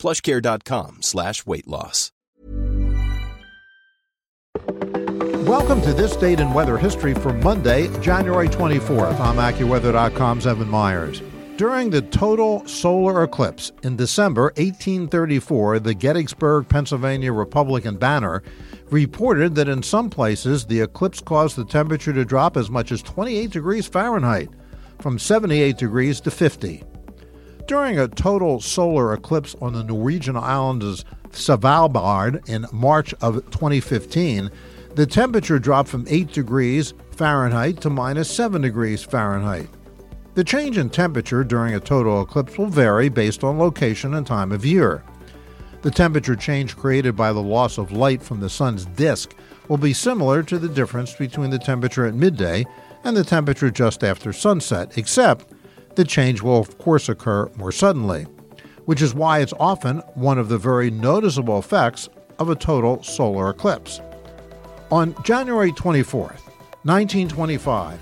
plushcare.com slash weight loss. Welcome to this date in weather history for Monday, January 24th. I'm AccuWeather.com's Evan Myers. During the total solar eclipse in December 1834, the Gettysburg, Pennsylvania Republican Banner reported that in some places the eclipse caused the temperature to drop as much as 28 degrees Fahrenheit, from 78 degrees to 50. During a total solar eclipse on the Norwegian island of Svalbard in March of 2015, the temperature dropped from 8 degrees Fahrenheit to minus 7 degrees Fahrenheit. The change in temperature during a total eclipse will vary based on location and time of year. The temperature change created by the loss of light from the sun's disk will be similar to the difference between the temperature at midday and the temperature just after sunset, except the change will, of course, occur more suddenly, which is why it's often one of the very noticeable effects of a total solar eclipse. On January 24th, 1925,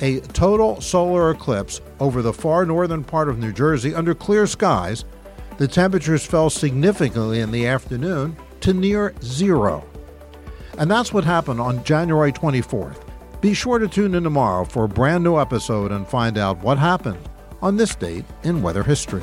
a total solar eclipse over the far northern part of New Jersey under clear skies, the temperatures fell significantly in the afternoon to near zero. And that's what happened on January 24th. Be sure to tune in tomorrow for a brand new episode and find out what happened on this date in weather history.